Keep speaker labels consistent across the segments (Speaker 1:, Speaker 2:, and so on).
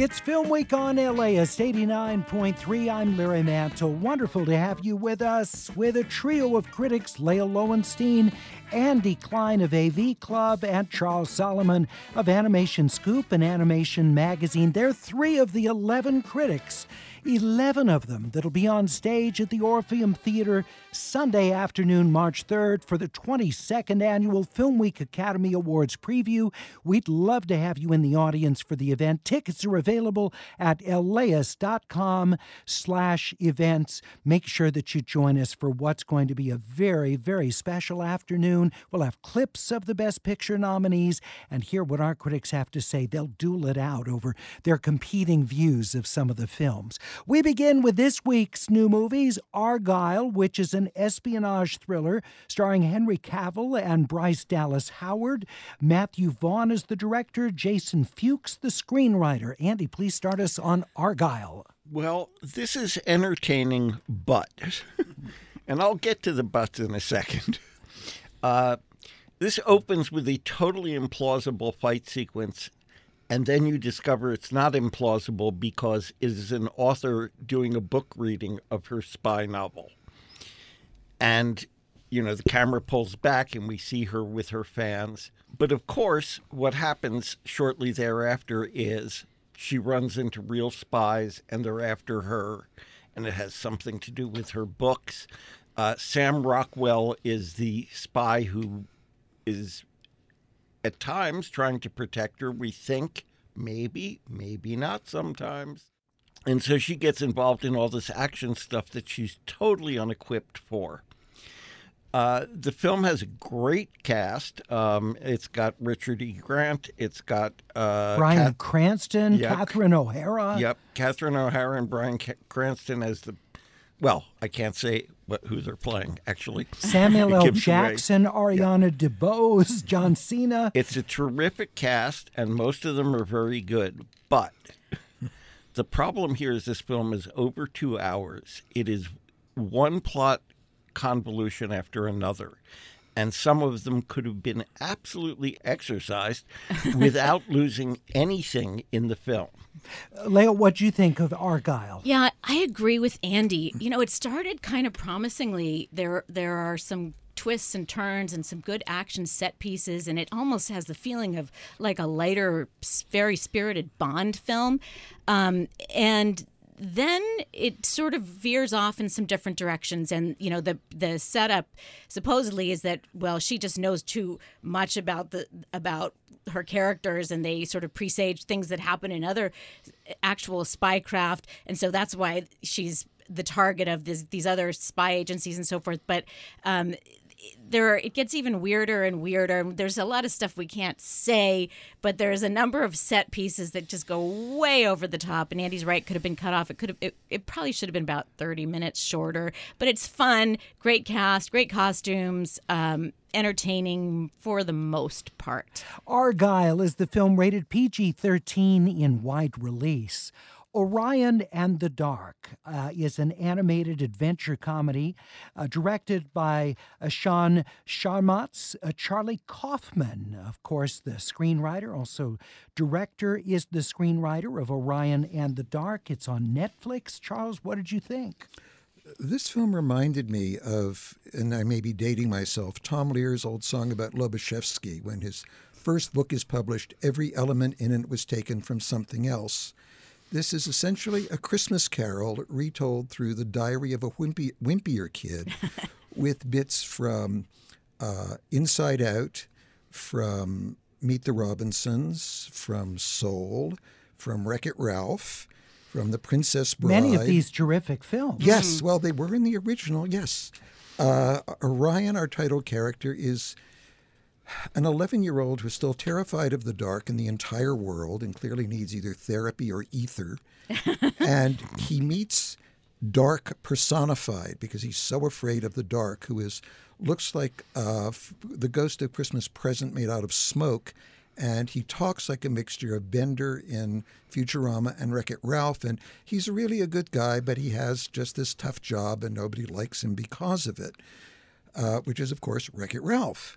Speaker 1: It's Film Week on LA's 89.3. I'm Larry Mantle. Wonderful to have you with us with a trio of critics Lael Loewenstein, Andy Klein of AV Club, and Charles Solomon of Animation Scoop and Animation Magazine. They're three of the 11 critics 11 of them that'll be on stage at the Orpheum Theater Sunday afternoon, March 3rd, for the 22nd Annual Film Week Academy Awards preview. We'd love to have you in the audience for the event. Tickets are available at laist.com slash events. Make sure that you join us for what's going to be a very, very special afternoon. We'll have clips of the Best Picture nominees and hear what our critics have to say. They'll duel it out over their competing views of some of the films. We begin with this week's new movies Argylle, which is an espionage thriller starring Henry Cavill and Bryce Dallas Howard. Matthew Vaughn is the director, Jason Fuchs, the screenwriter. Andy, please start us on Argylle.
Speaker 2: Well, this is entertaining, but, and I'll get to the buts in a second. Uh, this opens with a totally implausible fight sequence and then you discover it's not implausible because it is an author doing a book reading of her spy novel. And, you know, the camera pulls back and we see her with her fans. But of course, what happens shortly thereafter is she runs into real spies and they're after her. And it has something to do with her books. Uh, Sam Rockwell is the spy who is at times trying to protect her. We think maybe, maybe not sometimes. And so she gets involved in all this action stuff that she's totally unequipped for. Uh, the film has a great cast. Um, it's got Richard E. Grant. It's got uh,
Speaker 1: Kath- Cranston, yep. Catherine O'Hara.
Speaker 2: Yep, Catherine O'Hara and Bryan Cranston as the. Well, I can't say what, who they're playing, actually.
Speaker 1: Samuel L. Jackson, Ariana yeah. DeBose, John Cena.
Speaker 2: It's a terrific cast, and most of them are very good. But the problem here is this film is over two hours. It is one plot convolution after another. And some of them could have been absolutely exercised without losing anything in the film.
Speaker 1: Lael, what do you think of Argylle?
Speaker 3: Yeah, I agree with Andy. You know, it started kind of promisingly. There, there are some twists and turns and some good action set pieces, and it almost has the feeling of like a lighter, very spirited Bond film. Um, and then it sort of veers off in some different directions. And you know the the setup supposedly is that well she just knows too much about the about her characters and they sort of presage things that happen in other actual spycraft and so that's why she's the target of this, these other spy agencies and so forth. But um, there it gets even weirder and weirder. There's a lot of stuff we can't say, but there's a number of set pieces that just go way over the top. And Andy's right, could have been cut off. It could have. It, it probably should have been about 30 minutes shorter. But it's fun, great cast, great costumes. Um, entertaining for the most part.
Speaker 1: Argylle is the film rated PG 13 in wide release. Orion and the Dark uh, is an animated adventure comedy uh, directed by uh, Sean Charmatz. Uh, Charlie Kaufman, of course, the screenwriter, also director, is the screenwriter of Orion and the Dark. It's on Netflix. Charles, what did you think?
Speaker 4: This film reminded me of, and I may be dating myself, Tom Lehrer's old song about Lobachevsky when his first book is published, every element in it was taken from something else. This is essentially a Christmas carol retold through the diary of a wimpy, wimpier kid with bits from uh, Inside Out, from Meet the Robinsons, from Soul, from Wreck It Ralph, from The Princess Bride.
Speaker 1: Many of these terrific films.
Speaker 4: Yes, well, they were in the original, yes. Uh, Orion, our title character, is an 11 year old who's still terrified of the dark and the entire world and clearly needs either therapy or ether. and he meets dark personified because he's so afraid of the dark, who is looks like uh, f- the ghost of Christmas present made out of smoke. And he talks like a mixture of Bender in Futurama and Wreck It Ralph. And he's really a good guy, but he has just this tough job and nobody likes him because of it, uh, which is, of course, Wreck It Ralph.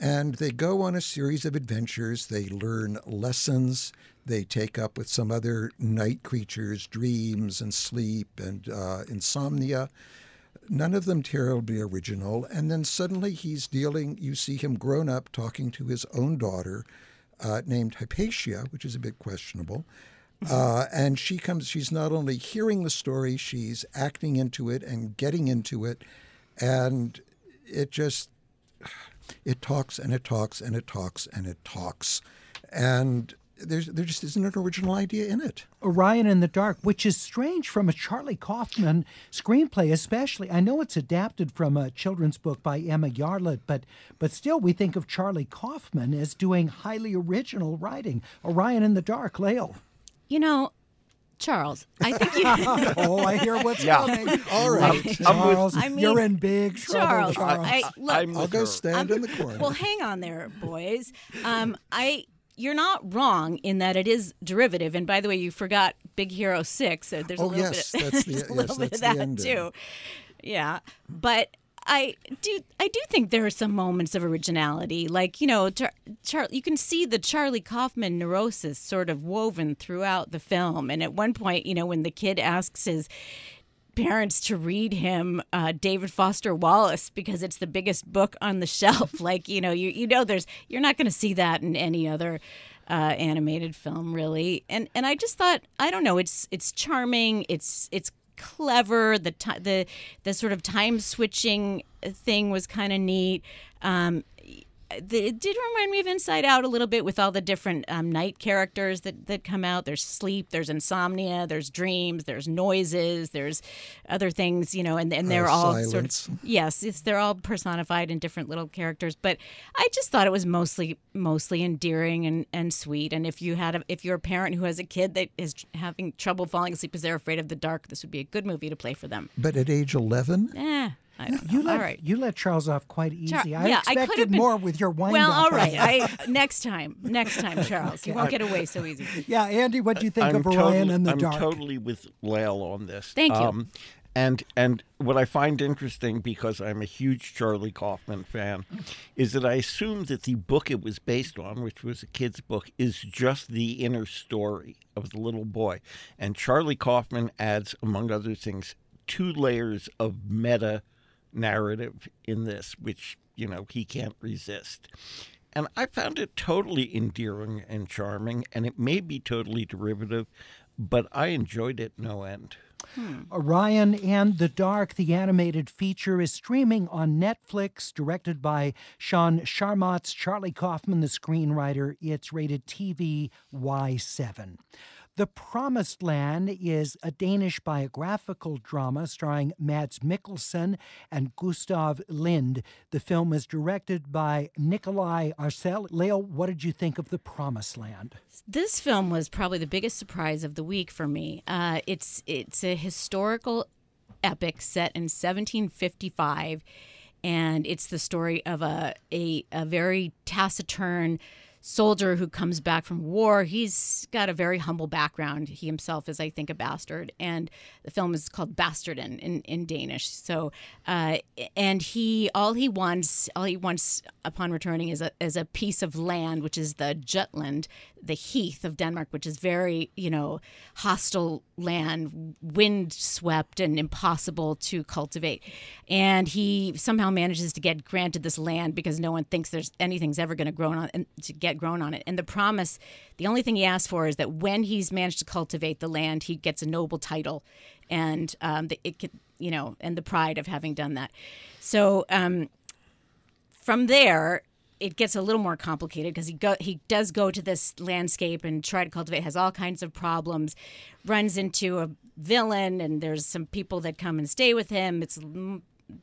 Speaker 4: And they go on a series of adventures. They learn lessons. They take up with some other night creatures, dreams and sleep and uh, insomnia. None of them terribly original. And then suddenly he's dealing, you see him grown up talking to his own daughter uh, named Hypatia, which is a bit questionable. Uh, and she comes, she's not only hearing the story, she's acting into it and getting into it. And it just, it talks and it talks and it talks and it talks. And there's, there just isn't an original idea in it.
Speaker 1: Orion in the Dark, which is strange from a Charlie Kaufman screenplay, especially. I know it's adapted from a children's book by Emma Yarlett, but but still, we think of Charlie Kaufman as doing highly original writing. Orion in the Dark, Lael.
Speaker 3: You know, Charles, I think you.
Speaker 1: oh, I hear what's
Speaker 2: Yeah.
Speaker 1: coming.
Speaker 4: All right.
Speaker 2: I'm
Speaker 1: Charles,
Speaker 3: I mean,
Speaker 1: you're in big trouble,
Speaker 3: Charles,
Speaker 1: Charles.
Speaker 3: I, look,
Speaker 2: I'm
Speaker 4: I'll go
Speaker 2: her.
Speaker 4: stand in the corner.
Speaker 3: well, hang on there, boys. Um, I you're not wrong in that it is derivative. And by the way, you forgot Big Hero Six. So there's a
Speaker 4: Oh,
Speaker 3: little
Speaker 4: yes,
Speaker 3: bit.
Speaker 4: that's the-
Speaker 3: there's a
Speaker 4: yes,
Speaker 3: little bit of that
Speaker 4: ending.
Speaker 3: too. Yeah, but. I do. I do think there are some moments of originality, like you know, Char- Char- you can see the Charlie Kaufman neurosis sort of woven throughout the film. And at one point, you know, when the kid asks his parents to read him uh, David Foster Wallace because it's the biggest book on the shelf. like you know, you you know, there's you're not going to see that in any other uh, animated film, really. And and I just thought I don't know, it's it's charming, it's it's clever. The ti the the sort of time switching thing was kind of neat. Um, it did remind me of Inside Out a little bit with all the different um, night characters that, that come out. There's sleep, there's insomnia, there's dreams, there's noises, there's other things, you know, and, and they're
Speaker 4: Uh,
Speaker 3: all
Speaker 4: silence.
Speaker 3: sort of yes, it's, they're all personified in different little characters. But I just thought it was mostly mostly endearing and, and sweet. And if you had a, if you're a parent who has a kid that is having trouble falling asleep because they're afraid of the dark, this would be a good movie to play for them.
Speaker 4: But at age 11,
Speaker 3: Eh, I don't know.
Speaker 1: You let
Speaker 3: all right.
Speaker 1: you let Charles off quite easy.
Speaker 3: Char-
Speaker 1: I
Speaker 3: yeah,
Speaker 1: expected
Speaker 3: have been-
Speaker 1: more with your wind
Speaker 3: Well, all right. I next time, next time, Charles, you won't get away so easy.
Speaker 1: yeah, Andy, what do you think
Speaker 2: I'm
Speaker 1: of Orion
Speaker 2: totally,
Speaker 1: in the Dark?
Speaker 2: I'm totally with Lael on this.
Speaker 3: Thank you.
Speaker 2: Um, and and what I find interesting because I'm a huge Charlie Kaufman fan, mm. is that I assume that the book it was based on, which was a kid's book, is just the inner story of the little boy, and Charlie Kaufman adds, among other things, two layers of meta narrative in this, which you know he can't resist. And I found it totally endearing and charming, and it may be totally derivative, but I enjoyed it no end. Hmm.
Speaker 1: Orion and the Dark, the animated feature, is streaming on Netflix, directed by Sean Charmatz, Charlie Kaufman, the screenwriter. It's rated TV Y7. The Promised Land is a Danish biographical drama starring Mads Mikkelsen and Gustav Lind. The film is directed by Nikolai Arcel. Lael, what did you think of The Promised Land?
Speaker 3: This film was probably the biggest surprise of the week for me. Uh, it's it's a historical epic set in 1755, and it's the story of a a, a very taciturn soldier who comes back from war. He's got a very humble background. He himself is, I think, a bastard, and the film is called Bastarden in, in Danish. So, uh, and he all he wants, all he wants upon returning is a is a piece of land, which is the Jutland, the heath of Denmark, which is very you know hostile land, wind swept and impossible to cultivate. And he somehow manages to get granted this land because no one thinks there's anything's ever going to grow on to get grown on it. And the promise, the only thing he asks for is that when he's managed to cultivate the land, he gets a noble title, and um, the, it could, you know, and the pride of having done that. So um, from there, it gets a little more complicated because he go he does go to this landscape and try to cultivate has all kinds of problems runs into a villain and there's some people that come and stay with him. It's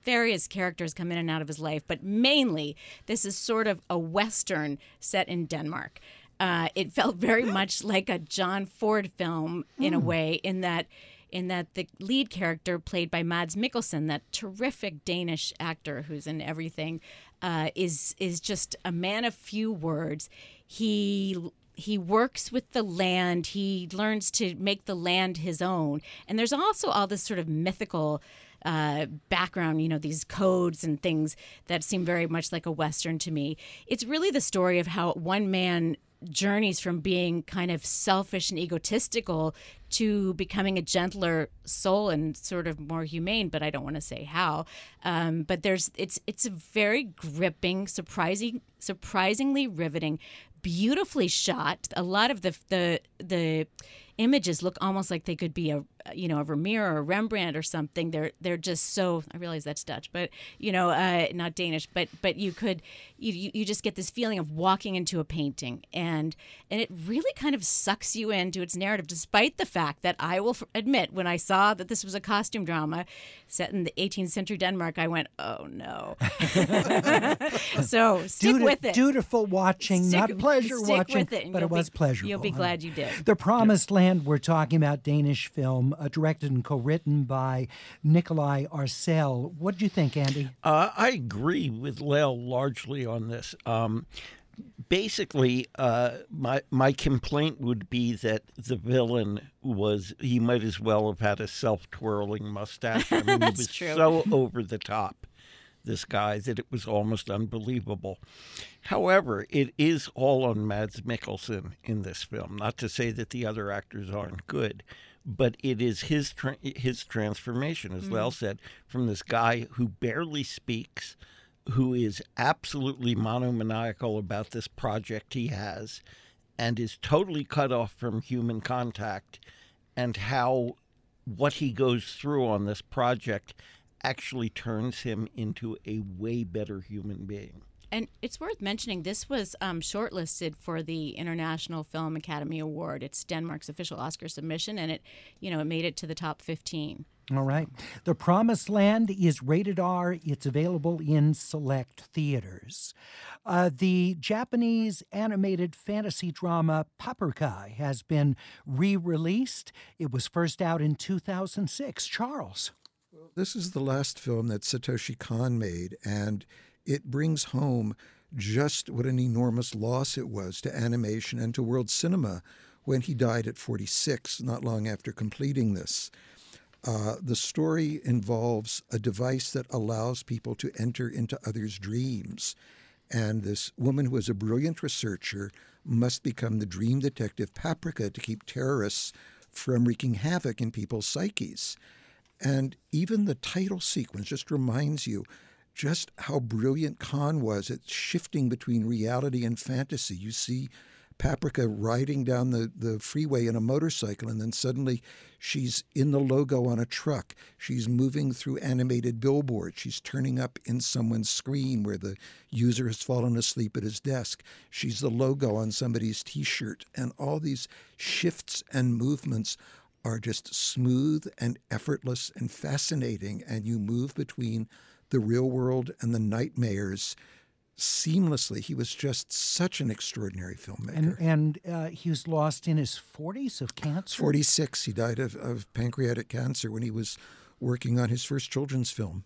Speaker 3: various characters come in and out of his life but mainly this is sort of a western set in denmark. Uh, it felt very much like a john ford film in a way in that in that the lead character, played by Mads Mikkelsen, that terrific Danish actor who's in everything, uh, is is just a man of few words. He he works with the land. He learns to make the land his own. And there's also all this sort of mythical uh, background, you know, these codes and things that seem very much like a Western to me. It's really the story of how one man journeys from being kind of selfish and egotistical to becoming a gentler soul and sort of more humane but i don't want to say how. Um, but there's it's it's a very gripping surprising surprisingly riveting beautifully shot a lot of the the the images look almost like they could be a you know a Vermeer or a Rembrandt or something. They're they're just so. I realize that's Dutch, but you know, uh, not Danish. But but you could you you just get this feeling of walking into a painting, and and it really kind of sucks you into its narrative, despite the fact that I will admit when I saw that this was a costume drama set in the 18th century Denmark, I went, oh no. so stick
Speaker 1: Duti-
Speaker 3: with it.
Speaker 1: Dutiful watching,
Speaker 3: Stick-
Speaker 1: not pleasure
Speaker 3: stick
Speaker 1: watching,
Speaker 3: with it,
Speaker 1: but it
Speaker 3: you'll be-
Speaker 1: was pleasurable.
Speaker 3: You'll be glad you did.
Speaker 1: The Promised Land, we're talking about Danish film, uh, directed and co-written by Nikolai Arcel. What do you think, Andy?
Speaker 2: Uh, I agree with Lael largely on this. Um, basically, uh, my my complaint would be that the villain was he might as well have had a self twirling mustache. I mean, he was
Speaker 3: true.
Speaker 2: so over the top. This guy that it was almost unbelievable. However, it is all on Mads Mikkelsen in this film. Not to say that the other actors aren't good, but it is his tra- his transformation, as Lael mm. said, from this guy who barely speaks, who is absolutely monomaniacal about this project he has, and is totally cut off from human contact, and how what he goes through on this project actually turns him into a way better human being.
Speaker 3: And it's worth mentioning this was um, shortlisted for the International Film Academy Award. It's Denmark's official Oscar submission, and it, you know, it made it to the top 15.
Speaker 1: All right. The Promised Land is rated R. It's available in select theaters. Uh, the Japanese animated fantasy drama Paprika has been re released. It was first out in 2006. Charles.
Speaker 4: This is the last film that Satoshi Kon made, and it brings home just what an enormous loss it was to animation and to world cinema when he died at 46, not long after completing this. Uh, the story involves a device that allows people to enter into others' dreams. And this woman, who is a brilliant researcher, must become the dream detective Paprika to keep terrorists from wreaking havoc in people's psyches. And even the title sequence just reminds you just how brilliant Kon was at shifting between reality and fantasy. You see Paprika riding down the, the freeway in a motorcycle, and then suddenly she's in the logo on a truck. She's moving through animated billboards. She's turning up in someone's screen where the user has fallen asleep at his desk. She's the logo on somebody's t shirt. And all these shifts and movements are just smooth and effortless and fascinating. And you move between the real world and the nightmares seamlessly. He was just such an extraordinary filmmaker.
Speaker 1: And, and uh, he was lost in his 40s of cancer.
Speaker 4: 46, he died of, of pancreatic cancer when he was working on his first children's film.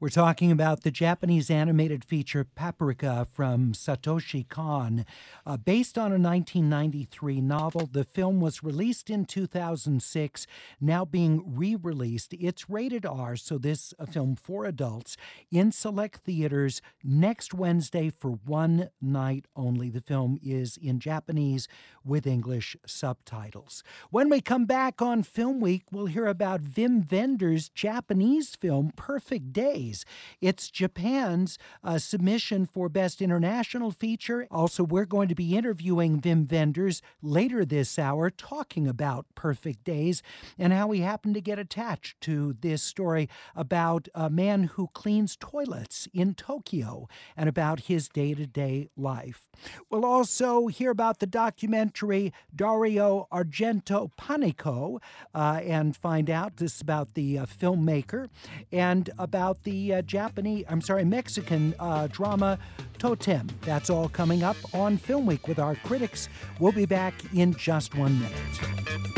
Speaker 1: We're talking about the Japanese animated feature Paprika from Satoshi Kon. Uh, based on a 1993 novel, the film was released in 2006, now being re released. It's rated R, so this a film for adults in select theaters next Wednesday for one night only. The film is in Japanese with English subtitles. When we come back on Film Week, we'll hear about Wim Wenders' Japanese film Perfect Day. It's Japan's uh, submission for Best International Feature. Also, we're going to be interviewing Wim Wenders later this hour, talking about Perfect Days and how he happened to get attached to this story about a man who cleans toilets in Tokyo and about his day to day life. We'll also hear about the documentary Dario Argento Panico uh, and find out this about the uh, filmmaker and about the uh, Japanese, I'm sorry, Mexican uh, drama Totem. That's all coming up on Film Week with our critics. We'll be back in just one minute.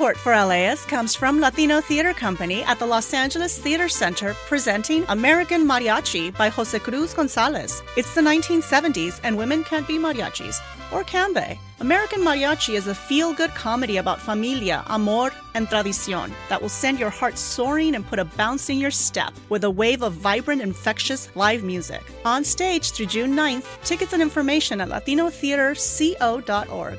Speaker 5: Support for LAist comes from Latino Theater Company at the Los Angeles Theater Center presenting American Mariachi by Jose Cruz Gonzalez. It's the 1970s and women can't be mariachis. Or can they? American Mariachi is a feel good comedy about familia, amor, and tradicion that will send your heart soaring and put a bounce in your step with a wave of vibrant, infectious live music. On stage through June 9th, tickets and information at latinotheaterco.org.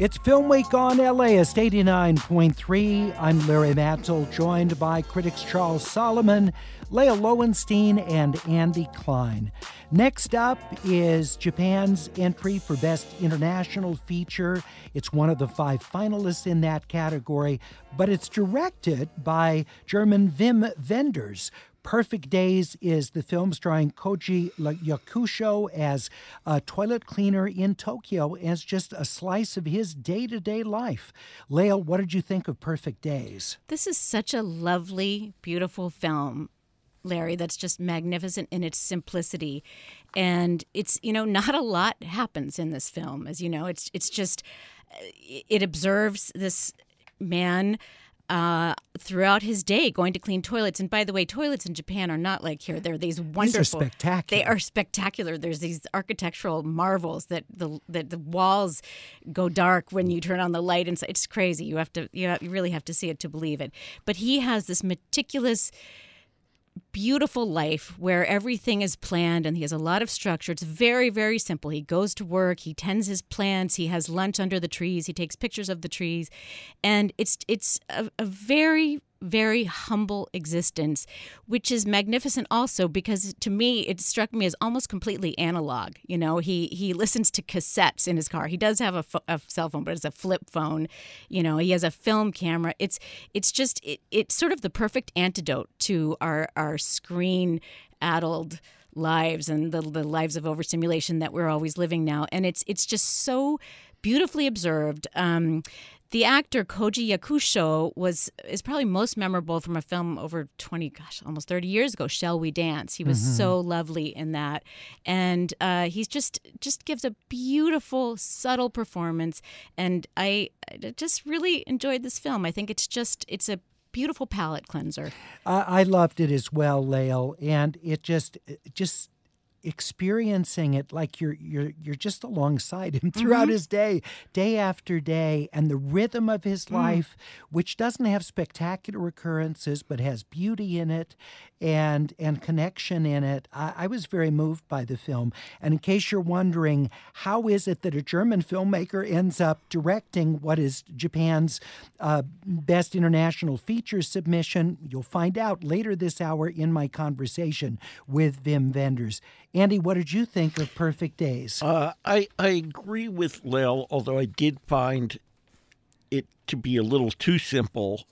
Speaker 1: It's Film Week on LAist 89.3. I'm Larry Mantle, joined by critics Charles Solomon, Lael Loewenstein, and Andy Klein. Next up is Japan's entry for Best International Feature. It's one of the five finalists in that category, but it's directed by German Wim Wenders, Perfect Days is the film starring Koji Yakusho as a toilet cleaner in Tokyo as just a slice of his day to day life. Lael, what did you think of Perfect Days?
Speaker 3: This is such a lovely, beautiful film. Larry, that's just magnificent in its simplicity. And it's, you know, not a lot happens in this film, as you know. It's it's just uh, it observes this man uh, throughout his day going to clean toilets. And by the way, toilets in Japan are not like here. They're these wonderful.
Speaker 1: These are spectacular.
Speaker 3: They are spectacular. There's these architectural marvels that the that the walls go dark when you turn on the light, and so it's crazy. You have to you, have, you really have to see it to believe it. But he has this meticulous beautiful life where everything is planned and he has a lot of structure. It's very, very simple. He goes to work, he tends his plants, he has lunch under the trees, he takes pictures of the trees, and it's it's a, a very very humble existence, which is magnificent also because to me it struck me as almost completely analog. You know, he he listens to cassettes in his car. He does have a, a cell phone, but it's a flip phone. You know, he has a film camera. It's it's just it, it's sort of the perfect antidote to our our screen addled lives and the, the lives of overstimulation that we're always living now. And it's it's just so beautifully observed. Um, the actor Koji Yakusho was is probably most memorable from a film over 20 gosh almost 30 years ago Shall We Dance? He was mm-hmm. so lovely in that. And uh, he's just just gives a beautiful subtle performance. And I, I just really enjoyed this film. I think it's just it's a beautiful palate cleanser.
Speaker 1: I I loved it as well Lael. And it just just experiencing it like you're you're you're just alongside him throughout mm-hmm. his day day after day and the rhythm of his mm. life which doesn't have spectacular occurrences but has beauty in it and and connection in it I, I, was very moved by the film and in case you're wondering how is it that a german filmmaker ends up directing what is japan's uh, best international feature submission you'll find out later this hour in my conversation with Wim Wenders andy what did you think of perfect days
Speaker 2: uh, I, I agree with Lael although i did find it to be a little too simple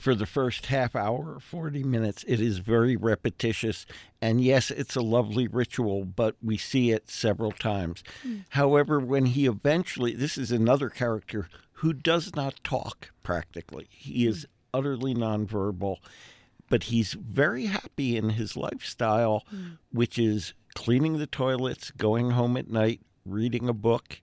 Speaker 2: for the first half hour or 40 minutes. It is very repetitious. And yes, it's a lovely ritual, but we see it several times. Hmm. However, when he eventually, this is another character who does not talk practically, he hmm. is utterly nonverbal, but he's very happy in his lifestyle, hmm. which is cleaning the toilets, going home at night, reading a book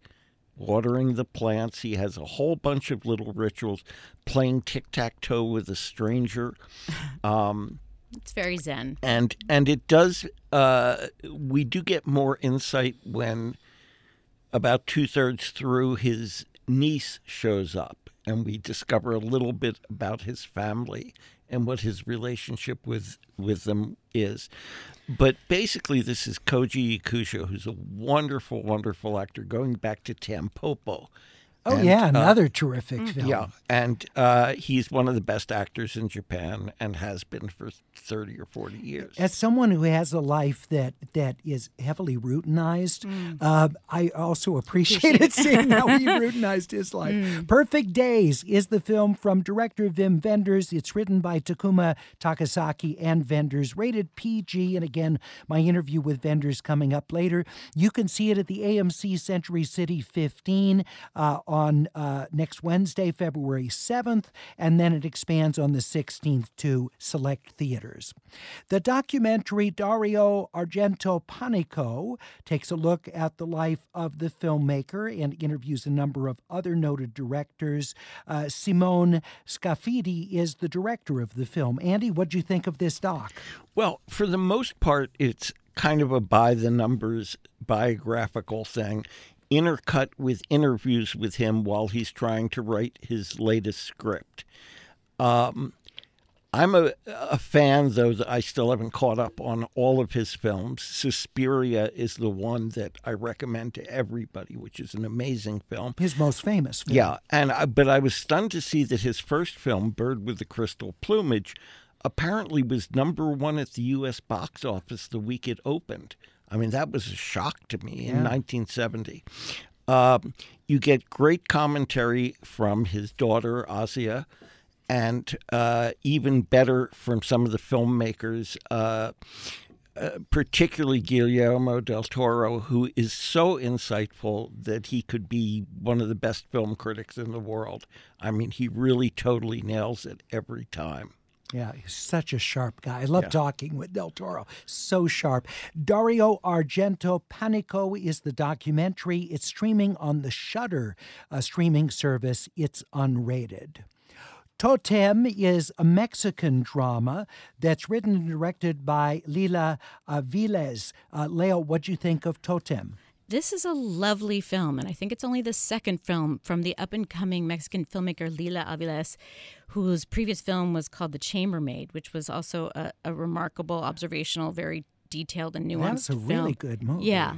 Speaker 2: watering the plants. He has a whole bunch of little rituals, playing tic tac toe with a stranger. Um,
Speaker 3: It's very zen.
Speaker 2: and and it does uh, we do get more insight when about two thirds through his niece shows up and we discover a little bit about his family and what his relationship with with them is. But basically this is koji yakusho who's a wonderful wonderful actor going back to tampopo
Speaker 1: Oh
Speaker 2: And,
Speaker 1: yeah,
Speaker 2: uh,
Speaker 1: another terrific film.
Speaker 2: yeah, and uh, he's one of the best actors in Japan and has been for thirty or forty years.
Speaker 1: As someone who has a life that that is heavily routinized, uh, I also appreciated seeing how he routinized his life. Perfect Days is the film from director Wim Wenders. It's written by Takuma Takasaki and Wenders, rated PG. And again, my interview with Wenders coming up later. You can see it at the AMC Century City 15 uh, on uh, next Wednesday, February 7th, and then it expands on the 16th to select theaters. The documentary Dario Argento Panico takes a look at the life of the filmmaker and interviews a number of other noted directors. Uh, Simone Scafidi is the director of the film. Andy, what do you think of this doc?
Speaker 2: Well, for the most part, it's kind of a by the numbers biographical thing, intercut with interviews with him while he's trying to write his latest script. Um, I'm a, a fan, though, I still haven't caught up on all of his films. Suspiria is the one that I recommend to everybody, which is an amazing film.
Speaker 1: His most famous film.
Speaker 2: Yeah, and I, but I was stunned to see that his first film, Bird with the Crystal Plumage, apparently was number one at the U.S. box office the week it opened. I mean, that was a shock to me in 1970. Um, you get great commentary from his daughter, Asia, and uh, even better from some of the filmmakers. Uh, uh, particularly Guillermo del Toro, who is so insightful that he could be one of the best film critics in the world. I mean, he really totally nails it every time.
Speaker 1: Yeah, he's such a sharp guy. I love talking with Del Toro. So sharp. Dario Argento Panico is the documentary. It's streaming on the Shudder uh, streaming service. It's unrated. Totem is a Mexican drama that's written and directed by Lila Aviles. Uh, Lael, what do you think of Totem?
Speaker 3: This is a lovely film, and I think it's only the second film from the up and coming Mexican filmmaker Lila Aviles, whose previous film was called The Chambermaid, which was also a, a remarkable, observational, very detailed and nuanced
Speaker 1: That's a
Speaker 3: film.
Speaker 1: really good movie.
Speaker 3: Yeah.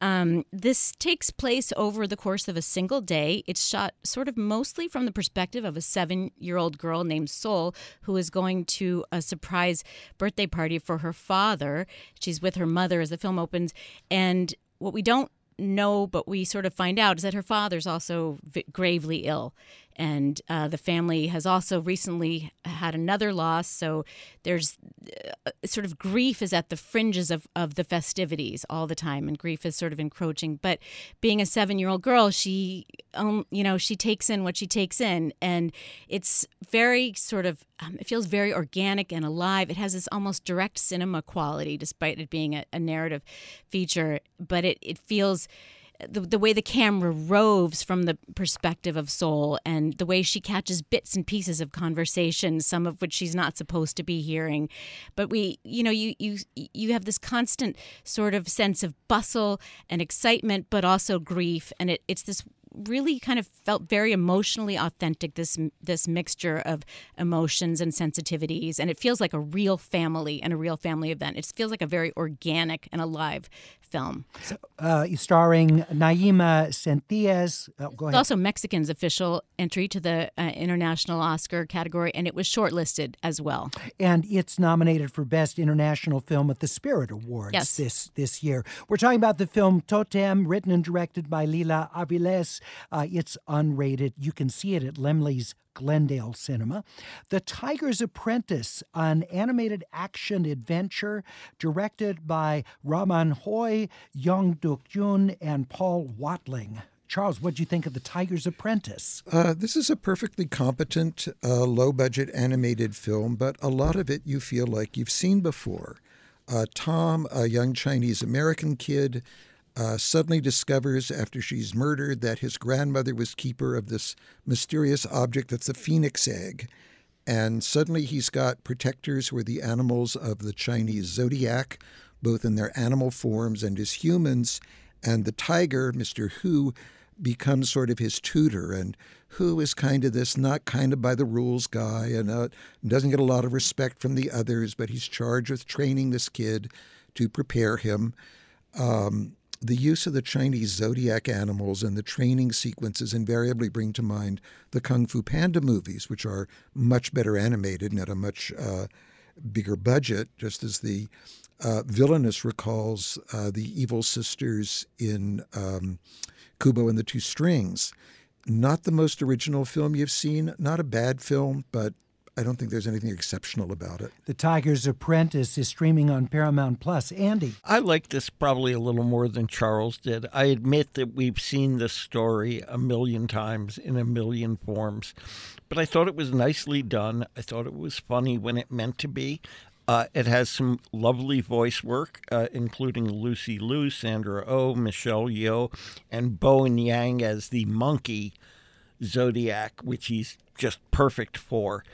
Speaker 3: Um, this takes place over the course of a single day. It's shot sort of mostly from the perspective of a seven year old girl named Sol who is going to a surprise birthday party for her father. She's with her mother as the film opens. And what we don't know, but we sort of find out, is that her father's also v- gravely ill. And uh, the family has also recently had another loss. So there's uh, sort of grief is at the fringes of, of the festivities all the time. And grief is sort of encroaching. But being a seven year old girl, she, um, you know, she takes in what she takes in. And it's very sort of, um, it feels very organic and alive. It has this almost direct cinema quality, despite it being a, a narrative feature. But it, it feels the, the way the camera roves from the perspective of Sol and the way she catches bits and pieces of conversation, some of which she's not supposed to be hearing. But we, you know, you you you have this constant sort of sense of bustle and excitement, but also grief, and it, it's this really kind of felt very emotionally authentic this this mixture of emotions and sensitivities and it feels like a real family and a real family event it feels like a very organic and alive film
Speaker 1: Uh, starring Naíma Sentíes. Oh,
Speaker 3: It's also Mexican's official entry to the uh, international Oscar category, and it was shortlisted as well.
Speaker 1: and it's nominated for Best International Film at the Spirit Awards
Speaker 3: Yes.
Speaker 1: this this year. We're talking about the film Totem, written and directed by Lila Aviles. Uh, it's unrated. You can see it at Laemmle's Glendale Cinema. The Tiger's Apprentice, an animated action adventure directed by Raman Hoi, Young Duk Jun, and Paul Watling. Charles, what do you think of The Tiger's Apprentice?
Speaker 4: Uh, this is a perfectly competent, uh, low budget animated film, but a lot of it you feel like you've seen before. Uh, Tom, a young Chinese American kid, uh, suddenly discovers after she's murdered that his grandmother was keeper of this mysterious object that's a phoenix egg. And suddenly he's got protectors who are the animals of the Chinese zodiac, both in their animal forms and as humans. And the tiger, Mr. Hu, becomes sort of his tutor. And Hu is kind of this not kind of by the rules guy and uh, doesn't get a lot of respect from the others, but he's charged with training this kid to prepare him. Um, the use of the Chinese zodiac animals and the training sequences invariably bring to mind the Kung Fu Panda movies, which are much better animated and at a much uh, bigger budget, just as the uh, villainous recalls uh, the evil sisters in um, Kubo and the Two Strings. Not the most original film you've seen, not a bad film, but I don't think there's anything exceptional about it.
Speaker 1: The Tiger's Apprentice is streaming on Paramount Plus. Andy.
Speaker 2: I like this probably a little more than Charles did. I admit that we've seen this story a million times in a million forms, but I thought it was nicely done. I thought it was funny when it meant to be. Uh, it has some lovely voice work, uh, including Lucy Liu, Sandra O, oh, Michelle Yeoh, and Bowen Yang as the monkey Zodiac, which he's just perfect for.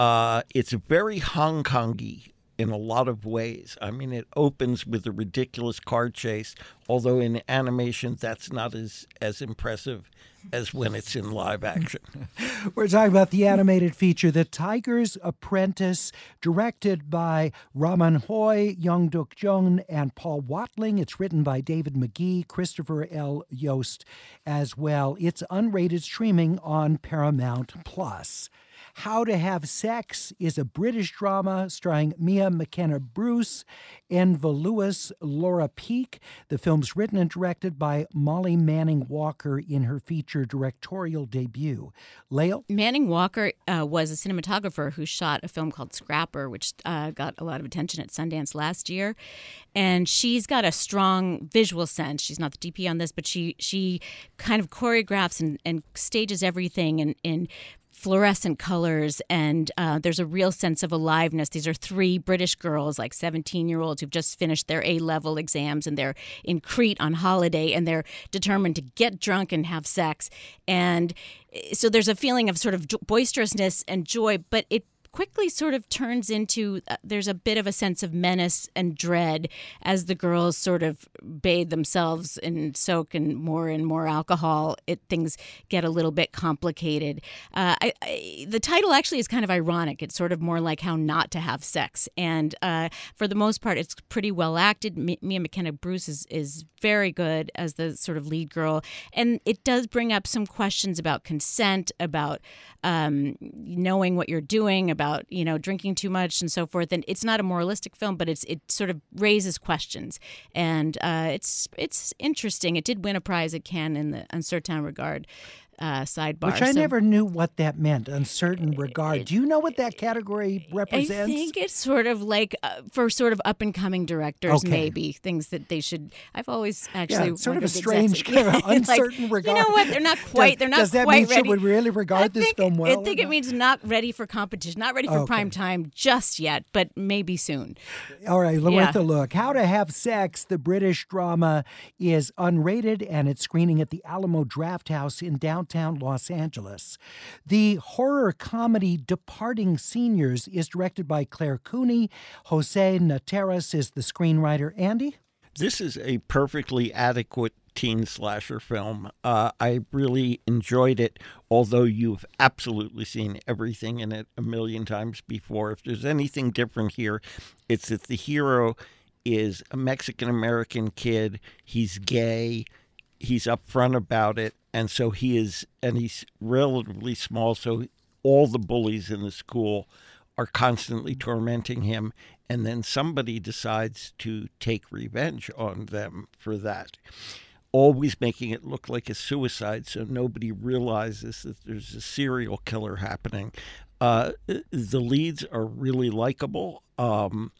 Speaker 2: Uh, it's very Hong Kongy in a lot of ways. I mean, it opens with a ridiculous car chase, although in animation that's not as as impressive as when it's in live action.
Speaker 1: We're talking about the animated feature, The Tiger's Apprentice, directed by Raman Hoi, Young Duk Jung, and Paul Watling. It's written by David Magee, Christopher L. Yost as well. It's unrated streaming on Paramount Plus. How to Have Sex is a British drama starring Mia McKenna Bruce, Enva Lewis, Lara Peake. The film's written and directed by Molly Manning Walker in her feature directorial debut. Lael?
Speaker 3: Manning Walker uh, was a cinematographer who shot a film called Scrapper, which uh, got a lot of attention at Sundance last year. And she's got a strong visual sense. She's not the DP on this, but she she kind of choreographs and, and stages everything in, in fluorescent colors and uh, there's a real sense of aliveness. These are three British girls, like 17 year olds, who've just finished their A level exams and they're in Crete on holiday and they're determined to get drunk and have sex. And eh, so there's a feeling of sort of boisterousness and joy, but it quickly sort of turns into uh, there's a bit of a sense of menace and dread as the girls sort of bathe themselves and soak in more and more alcohol. It things get a little bit complicated. Uh, I, I, the title actually is kind of ironic. It's sort of more like how not to have sex, and uh, for the most part, it's pretty well acted. M- Mia McKenna Bruce is is very good as the sort of lead girl, and it does bring up some questions about consent, about um, knowing what you're doing about you know drinking too much and so forth. And it's not a moralistic film, but it's it sort of raises questions, and uh, it's it's interesting. It did win a prize at Cannes in the Un Certain Regard uh, sidebar.
Speaker 1: Which I so, never knew what that meant, uncertain regard. Do you know what that category represents?
Speaker 3: I think it's sort of like uh, for sort of up and coming directors, okay. maybe things that they should. I've always actually
Speaker 1: yeah, sort of a strange kind of uncertain
Speaker 3: like,
Speaker 1: regard.
Speaker 3: You know what? They're not quite.
Speaker 1: Does,
Speaker 3: they're not
Speaker 1: does that
Speaker 3: quite
Speaker 1: mean
Speaker 3: ready.
Speaker 1: She would really regard
Speaker 3: I
Speaker 1: this
Speaker 3: think,
Speaker 1: film well.
Speaker 3: I think it means not ready for competition, not ready for
Speaker 1: okay.
Speaker 3: prime time just yet, but maybe soon.
Speaker 1: All right, worth a look. How to Have Sex, the British drama, is unrated and it's screening at the Alamo Drafthouse in downtown Los Angeles. Angeles. The horror comedy Departing Seniors is directed by Claire Cooney. Jose Nateras is the screenwriter. Andy?
Speaker 2: This is a perfectly adequate teen slasher film. Uh, I really enjoyed it, although you've absolutely seen everything in it a million times before. If there's anything different here, it's that the hero is a Mexican American kid, he's gay, he's upfront about it, and so he is, and he's relatively small, so all the bullies in the school are constantly tormenting him, and then somebody decides to take revenge on them for that. always making it look like a suicide so nobody realizes that there's a serial killer happening. Uh, the leads are really likable. Um,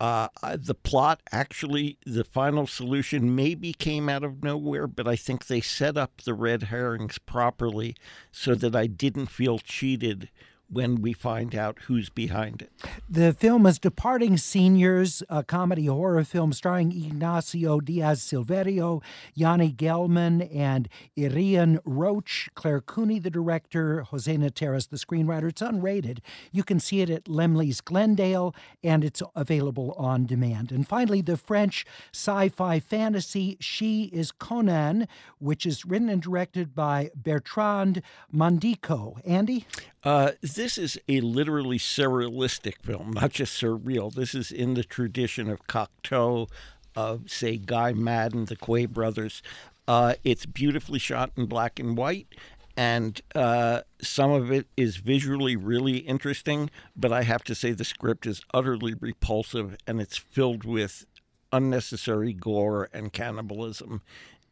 Speaker 2: uh, the plot actually, the final solution maybe came out of nowhere, but I think they set up the red herrings properly so that I didn't feel cheated when we find out who's behind it.
Speaker 1: The film is Departing Seniors, a comedy horror film starring Ignacio Diaz Silverio, Yani Gellman, and Irian Roach, Claire Cooney, the director, Jose Nateras, the screenwriter. It's unrated. You can see it at Laemmle's Glendale, and it's available on demand. And finally, the French sci fi fantasy She is Conann, which is written and directed by Bertrand Mandico. Andy?
Speaker 2: Uh, this is a literally surrealistic film, not just surreal. This is in the tradition of Cocteau, of, say, Guy Maddin, the Quay brothers. Uh, it's beautifully shot in black and white, and uh, some of it is visually really interesting, but I have to say the script is utterly repulsive and it's filled with unnecessary gore and cannibalism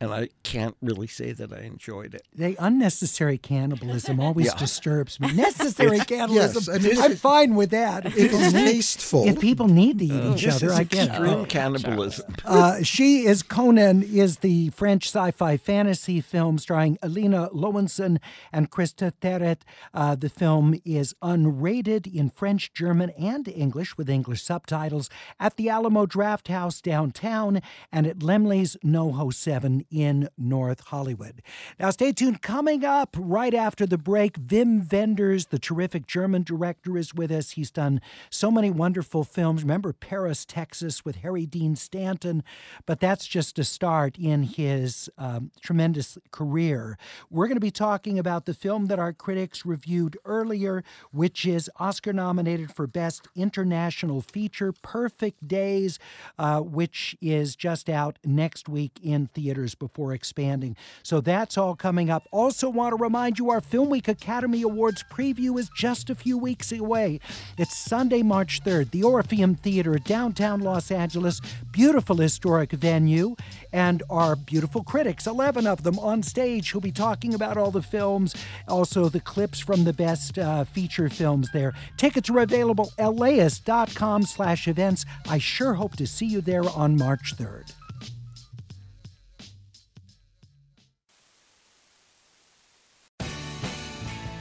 Speaker 2: and I can't really say that I enjoyed it.
Speaker 1: The unnecessary cannibalism always yeah. disturbs me. Necessary cannibalism,
Speaker 4: yes, I mean,
Speaker 1: I'm fine with that.
Speaker 4: It's tasteful.
Speaker 1: If people need to eat
Speaker 2: uh,
Speaker 1: each other, I get
Speaker 2: extreme it. cannibalism.
Speaker 1: Uh, she is Conann is the French sci-fi fantasy film starring Elina Löwensohn and Christa Théret. Uh, the film is unrated in French, German, and English with English subtitles at the Alamo Drafthouse downtown and at Laemmle's NoHo 7 in North Hollywood. Now, stay tuned. Coming up right after the break, Wim Wenders, the terrific German director, is with us. He's done so many wonderful films. Remember Paris, Texas with Harry Dean Stanton, but that's just a start in his um, tremendous career. We're going to be talking about the film that our critics reviewed earlier, which is Oscar nominated for Best International Feature, Perfect Days, uh, which is just out next week in theaters before expanding. So that's all coming up. Also, want to remind you our Film Week Academy Awards preview is just a few weeks away. It's Sunday, March 3rd, the Orpheum Theater, downtown Los Angeles. Beautiful historic venue. And our beautiful critics, 11 of them on stage, who'll be talking about all the films, also the clips from the best uh, feature films there. Tickets are available laist.com slash events. I sure hope to see you there on March 3rd.